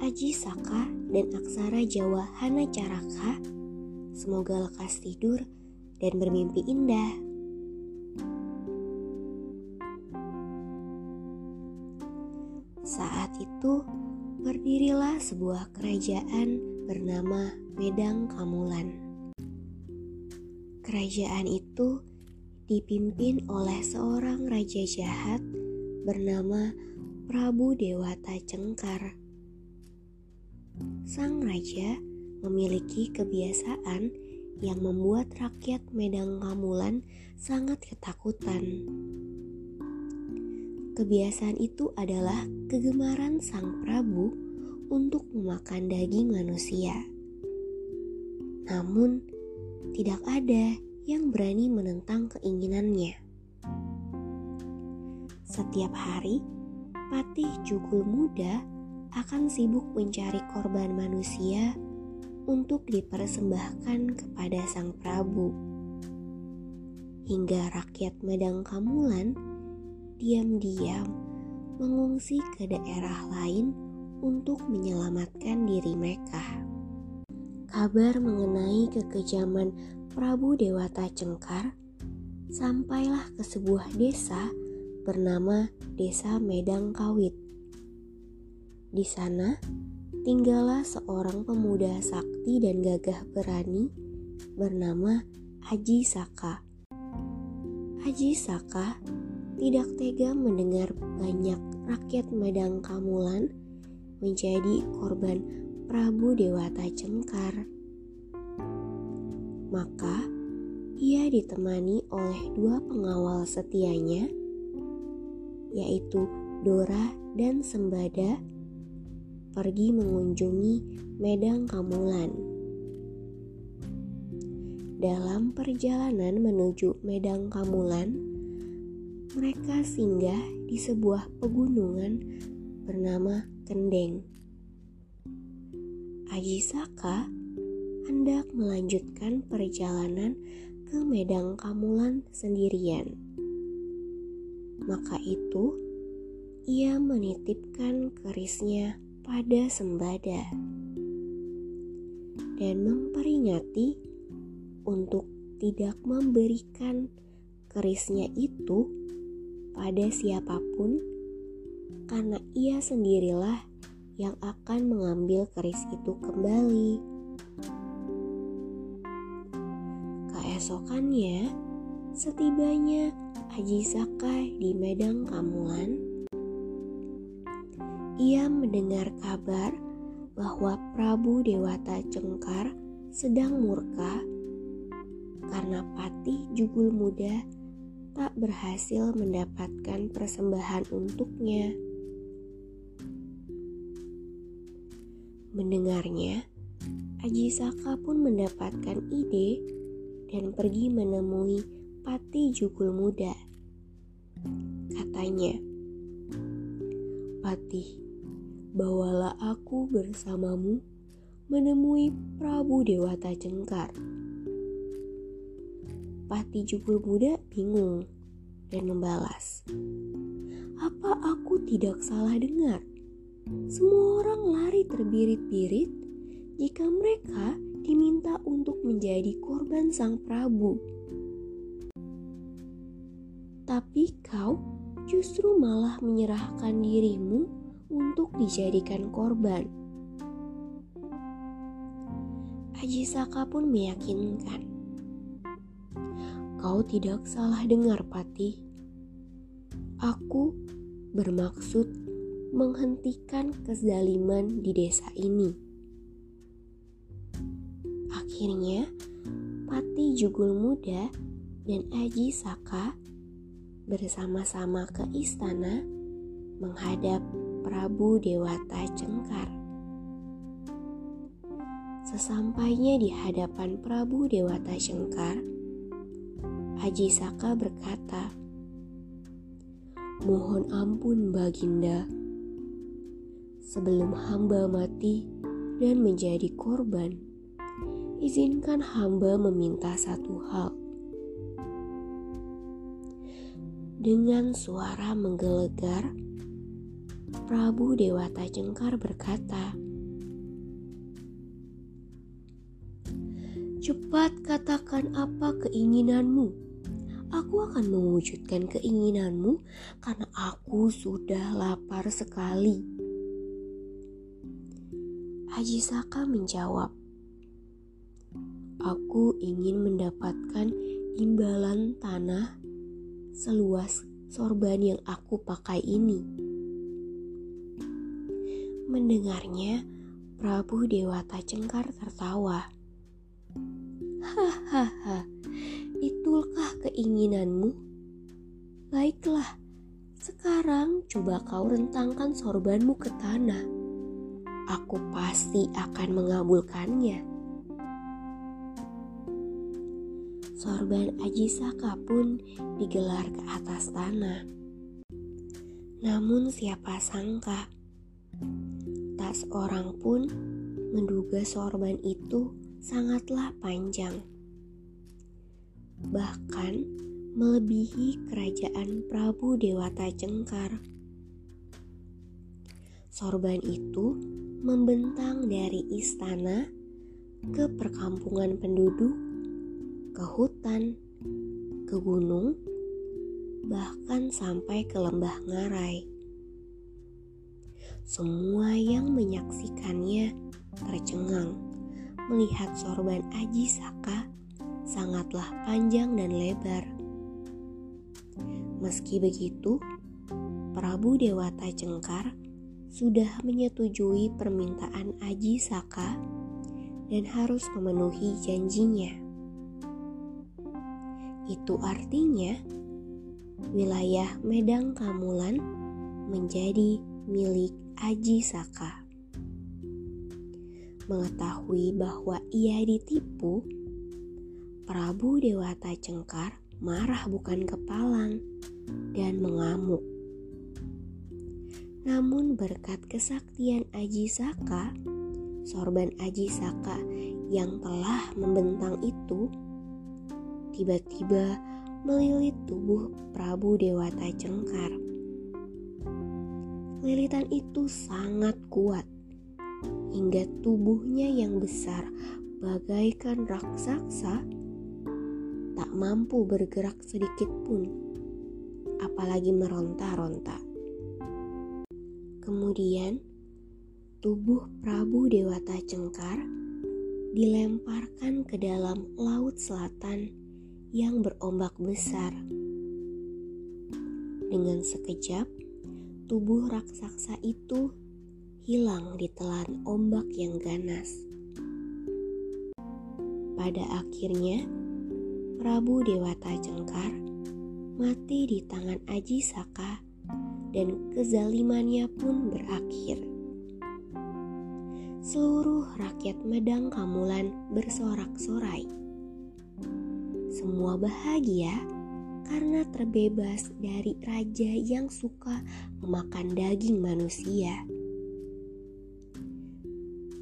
Aji Saka dan Aksara Jawa Hana Caraka. Semoga lekas tidur dan bermimpi indah. Saat itu berdirilah sebuah kerajaan bernama Medang Kamulan. Kerajaan itu dipimpin oleh seorang raja jahat bernama Prabu Dewata Cengkar sang raja memiliki kebiasaan yang membuat rakyat Medang Kamulan sangat ketakutan. Kebiasaan itu adalah kegemaran sang Prabu untuk memakan daging manusia. Namun, tidak ada yang berani menentang keinginannya. Setiap hari, Patih Jugul Muda akan sibuk mencari korban manusia untuk dipersembahkan kepada Sang Prabu. Hingga rakyat Medang Kamulan diam-diam mengungsi ke daerah lain untuk menyelamatkan diri mereka. Kabar mengenai kekejaman Prabu Dewata Cengkar sampailah ke sebuah desa bernama Desa Medang Kawit di sana, tinggallah seorang pemuda sakti dan gagah berani bernama Haji Saka. Haji Saka tidak tega mendengar banyak rakyat Medang Kamulan menjadi korban Prabu Dewata Cengkar. Maka ia ditemani oleh dua pengawal setianya, yaitu Dora dan Sembada pergi mengunjungi Medang Kamulan. Dalam perjalanan menuju Medang Kamulan, mereka singgah di sebuah pegunungan bernama Kendeng. Aji Saka hendak melanjutkan perjalanan ke Medang Kamulan sendirian. Maka itu, ia menitipkan kerisnya pada sembada dan memperingati untuk tidak memberikan kerisnya itu pada siapa pun karena ia sendirilah yang akan mengambil keris itu kembali. Keesokannya, setibanya Haji Sakai di Medang Kamulan, ia mendengar kabar bahwa Prabu Dewata Cengkar sedang murka karena Patih Jugul Muda tak berhasil mendapatkan persembahan untuknya. Mendengarnya, Aji Saka pun mendapatkan ide dan pergi menemui Patih Jugul Muda. Katanya, Patih, bawalah aku bersamamu menemui Prabu Dewata Cengkar. Pati Jubul Muda bingung dan membalas, Apa aku tidak salah dengar? Semua orang lari terbirit-birit jika mereka diminta untuk menjadi korban sang Prabu. Tapi kau justru malah menyerahkan dirimu untuk dijadikan korban. Aji Saka pun meyakinkan. Kau tidak salah dengar, Pati. Aku bermaksud menghentikan kezaliman di desa ini. Akhirnya, Pati Jugul Muda dan Aji Saka bersama-sama ke istana menghadap Prabu Dewata Cengkar. Sesampainya di hadapan Prabu Dewata Cengkar, Haji Saka berkata, Mohon ampun Baginda, sebelum hamba mati dan menjadi korban, izinkan hamba meminta satu hal. Dengan suara menggelegar, Prabu Dewata Cengkar berkata, Cepat katakan apa keinginanmu. Aku akan mewujudkan keinginanmu karena aku sudah lapar sekali. Haji Saka menjawab, Aku ingin mendapatkan imbalan tanah seluas sorban yang aku pakai ini. Mendengarnya, Prabu Dewata Cengkar tertawa. Hahaha, itulkah keinginanmu? Baiklah, sekarang coba kau rentangkan sorbanmu ke tanah. Aku pasti akan mengabulkannya. Sorban Aji Saka pun digelar ke atas tanah. Namun siapa sangka, tak seorang pun menduga sorban itu sangatlah panjang. Bahkan melebihi kerajaan Prabu Dewata Cengkar. Sorban itu membentang dari istana ke perkampungan penduduk, ke hutan, ke gunung, bahkan sampai ke lembah ngarai. Semua yang menyaksikannya tercengang melihat sorban Aji Saka sangatlah panjang dan lebar. Meski begitu, Prabu Dewata Cengkar sudah menyetujui permintaan Aji Saka dan harus memenuhi janjinya. Itu artinya wilayah Medang Kamulan menjadi milik Aji Saka mengetahui bahwa ia ditipu, Prabu Dewata Cengkar marah bukan kepalang dan mengamuk. Namun berkat kesaktian Aji Saka, sorban Aji Saka yang telah membentang itu tiba-tiba melilit tubuh Prabu Dewata Cengkar. Lilitan itu sangat kuat hingga tubuhnya yang besar bagaikan raksasa tak mampu bergerak sedikit pun, apalagi meronta-ronta. Kemudian, tubuh Prabu Dewata Cengkar dilemparkan ke dalam laut selatan yang berombak besar. Dengan sekejap, tubuh raksasa itu hilang di telan ombak yang ganas. Pada akhirnya, Prabu Dewata Cengkar mati di tangan Aji Saka dan kezalimannya pun berakhir. Seluruh rakyat Medang Kamulan bersorak-sorai. Semua bahagia karena terbebas dari raja yang suka memakan daging manusia.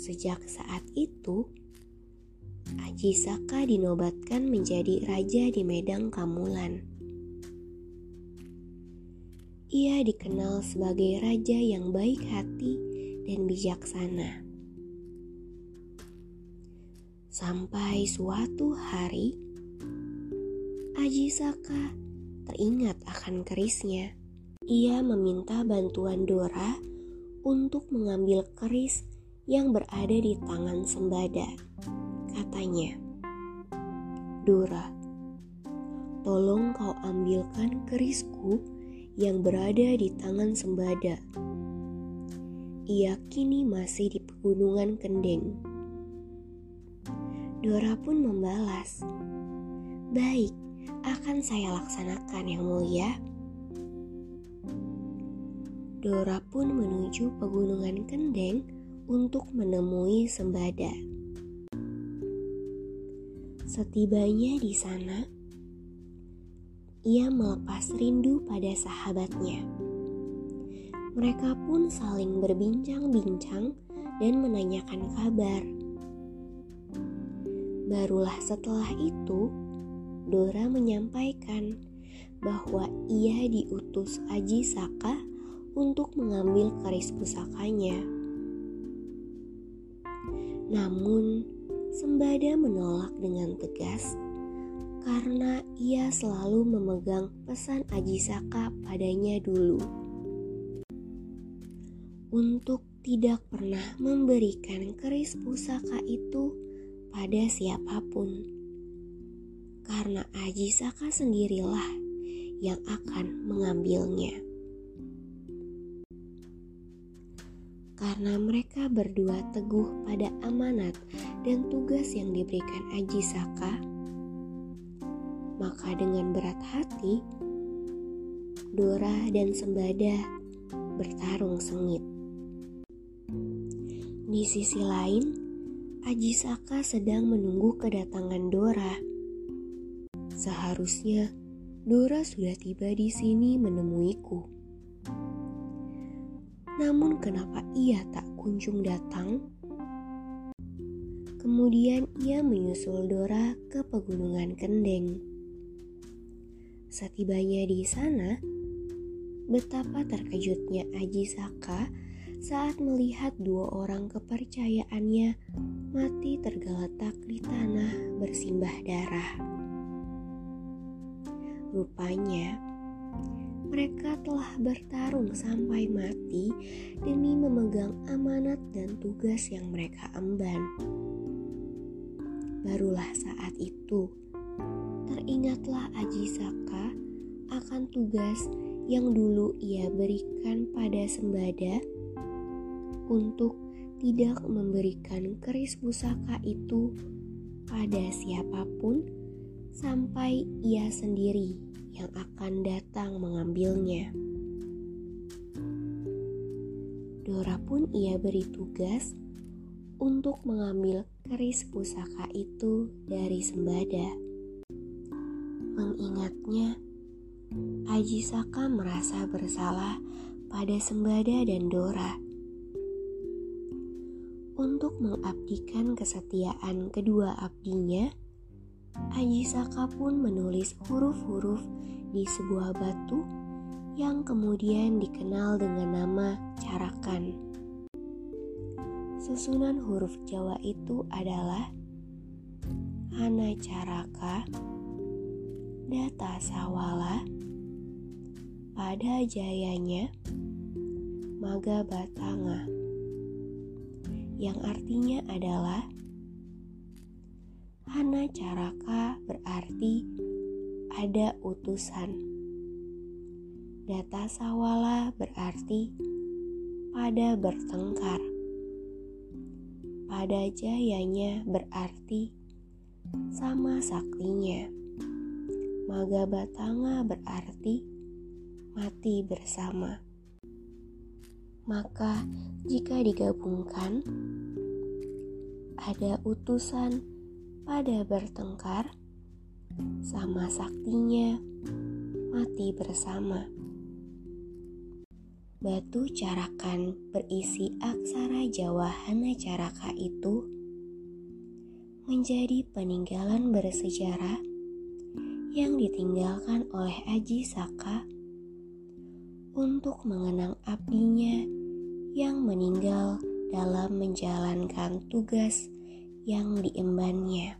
Sejak saat itu, Aji Saka dinobatkan menjadi raja di Medang Kamulan. Ia dikenal sebagai raja yang baik hati dan bijaksana. Sampai suatu hari, Aji Saka teringat akan kerisnya. Ia meminta bantuan Dora untuk mengambil keris yang berada di tangan Sembada. Katanya, Dora, tolong kau ambilkan kerisku yang berada di tangan Sembada. Ia kini masih di pegunungan Kendeng. Dora pun membalas, Baik, akan saya laksanakan yang mulia. Dora pun menuju pegunungan Kendeng untuk menemui Sembada. Setibanya di sana, ia melepas rindu pada sahabatnya. Mereka pun saling berbincang-bincang dan menanyakan kabar. Barulah setelah itu, Dora menyampaikan bahwa ia diutus Aji Saka untuk mengambil keris pusakanya. Namun, Sembada menolak dengan tegas karena ia selalu memegang pesan Aji Saka padanya dulu untuk tidak pernah memberikan keris pusaka itu pada siapa pun karena Aji Saka sendirilah yang akan mengambilnya karena mereka berdua teguh pada amanat dan tugas yang diberikan Aji Saka maka dengan berat hati, Dora dan Sembada bertarung sengit. Di sisi lain, Aji Saka sedang menunggu kedatangan Dora. Seharusnya Dora sudah tiba di sini menemuiku. Namun kenapa ia tak kunjung datang? Kemudian ia menyusul Dora ke pegunungan Kendeng. Setibanya di sana, betapa terkejutnya Aji Saka saat melihat dua orang kepercayaannya mati tergeletak di tanah bersimbah darah. Rupanya, mereka telah bertarung sampai mati demi memegang amanat dan tugas yang mereka emban. Barulah saat itu teringatlah Aji Saka akan tugas yang dulu ia berikan pada Sembada untuk tidak memberikan keris pusaka itu pada siapa pun sampai ia sendiri yang akan datang mengambilnya. Dora pun ia beri tugas untuk mengambil keris pusaka itu dari Sembada. Mengingatnya, Aji Saka merasa bersalah pada Sembada dan Dora. Untuk mengabdikan kesetiaan kedua abdinya, Aji Saka pun menulis huruf-huruf di sebuah batu yang kemudian dikenal dengan nama Carakan. Susunan huruf Jawa itu adalah Hana Caraka, Data Sawala pada jayanya Maga Batanga yang artinya adalah Hana Caraka berarti ada utusan. Data Sawala berarti pada bertengkar. Pada jayanya berarti sama saktinya. Maga Batanga berarti mati bersama. Maka jika digabungkan, ada utusan pada bertengkar sama saktinya mati bersama. Batu carakan berisi aksara Jawa Hana Caraka itu menjadi peninggalan bersejarah yang ditinggalkan oleh Aji Saka untuk mengenang apinya yang meninggal dalam menjalankan tugas yang diembannya.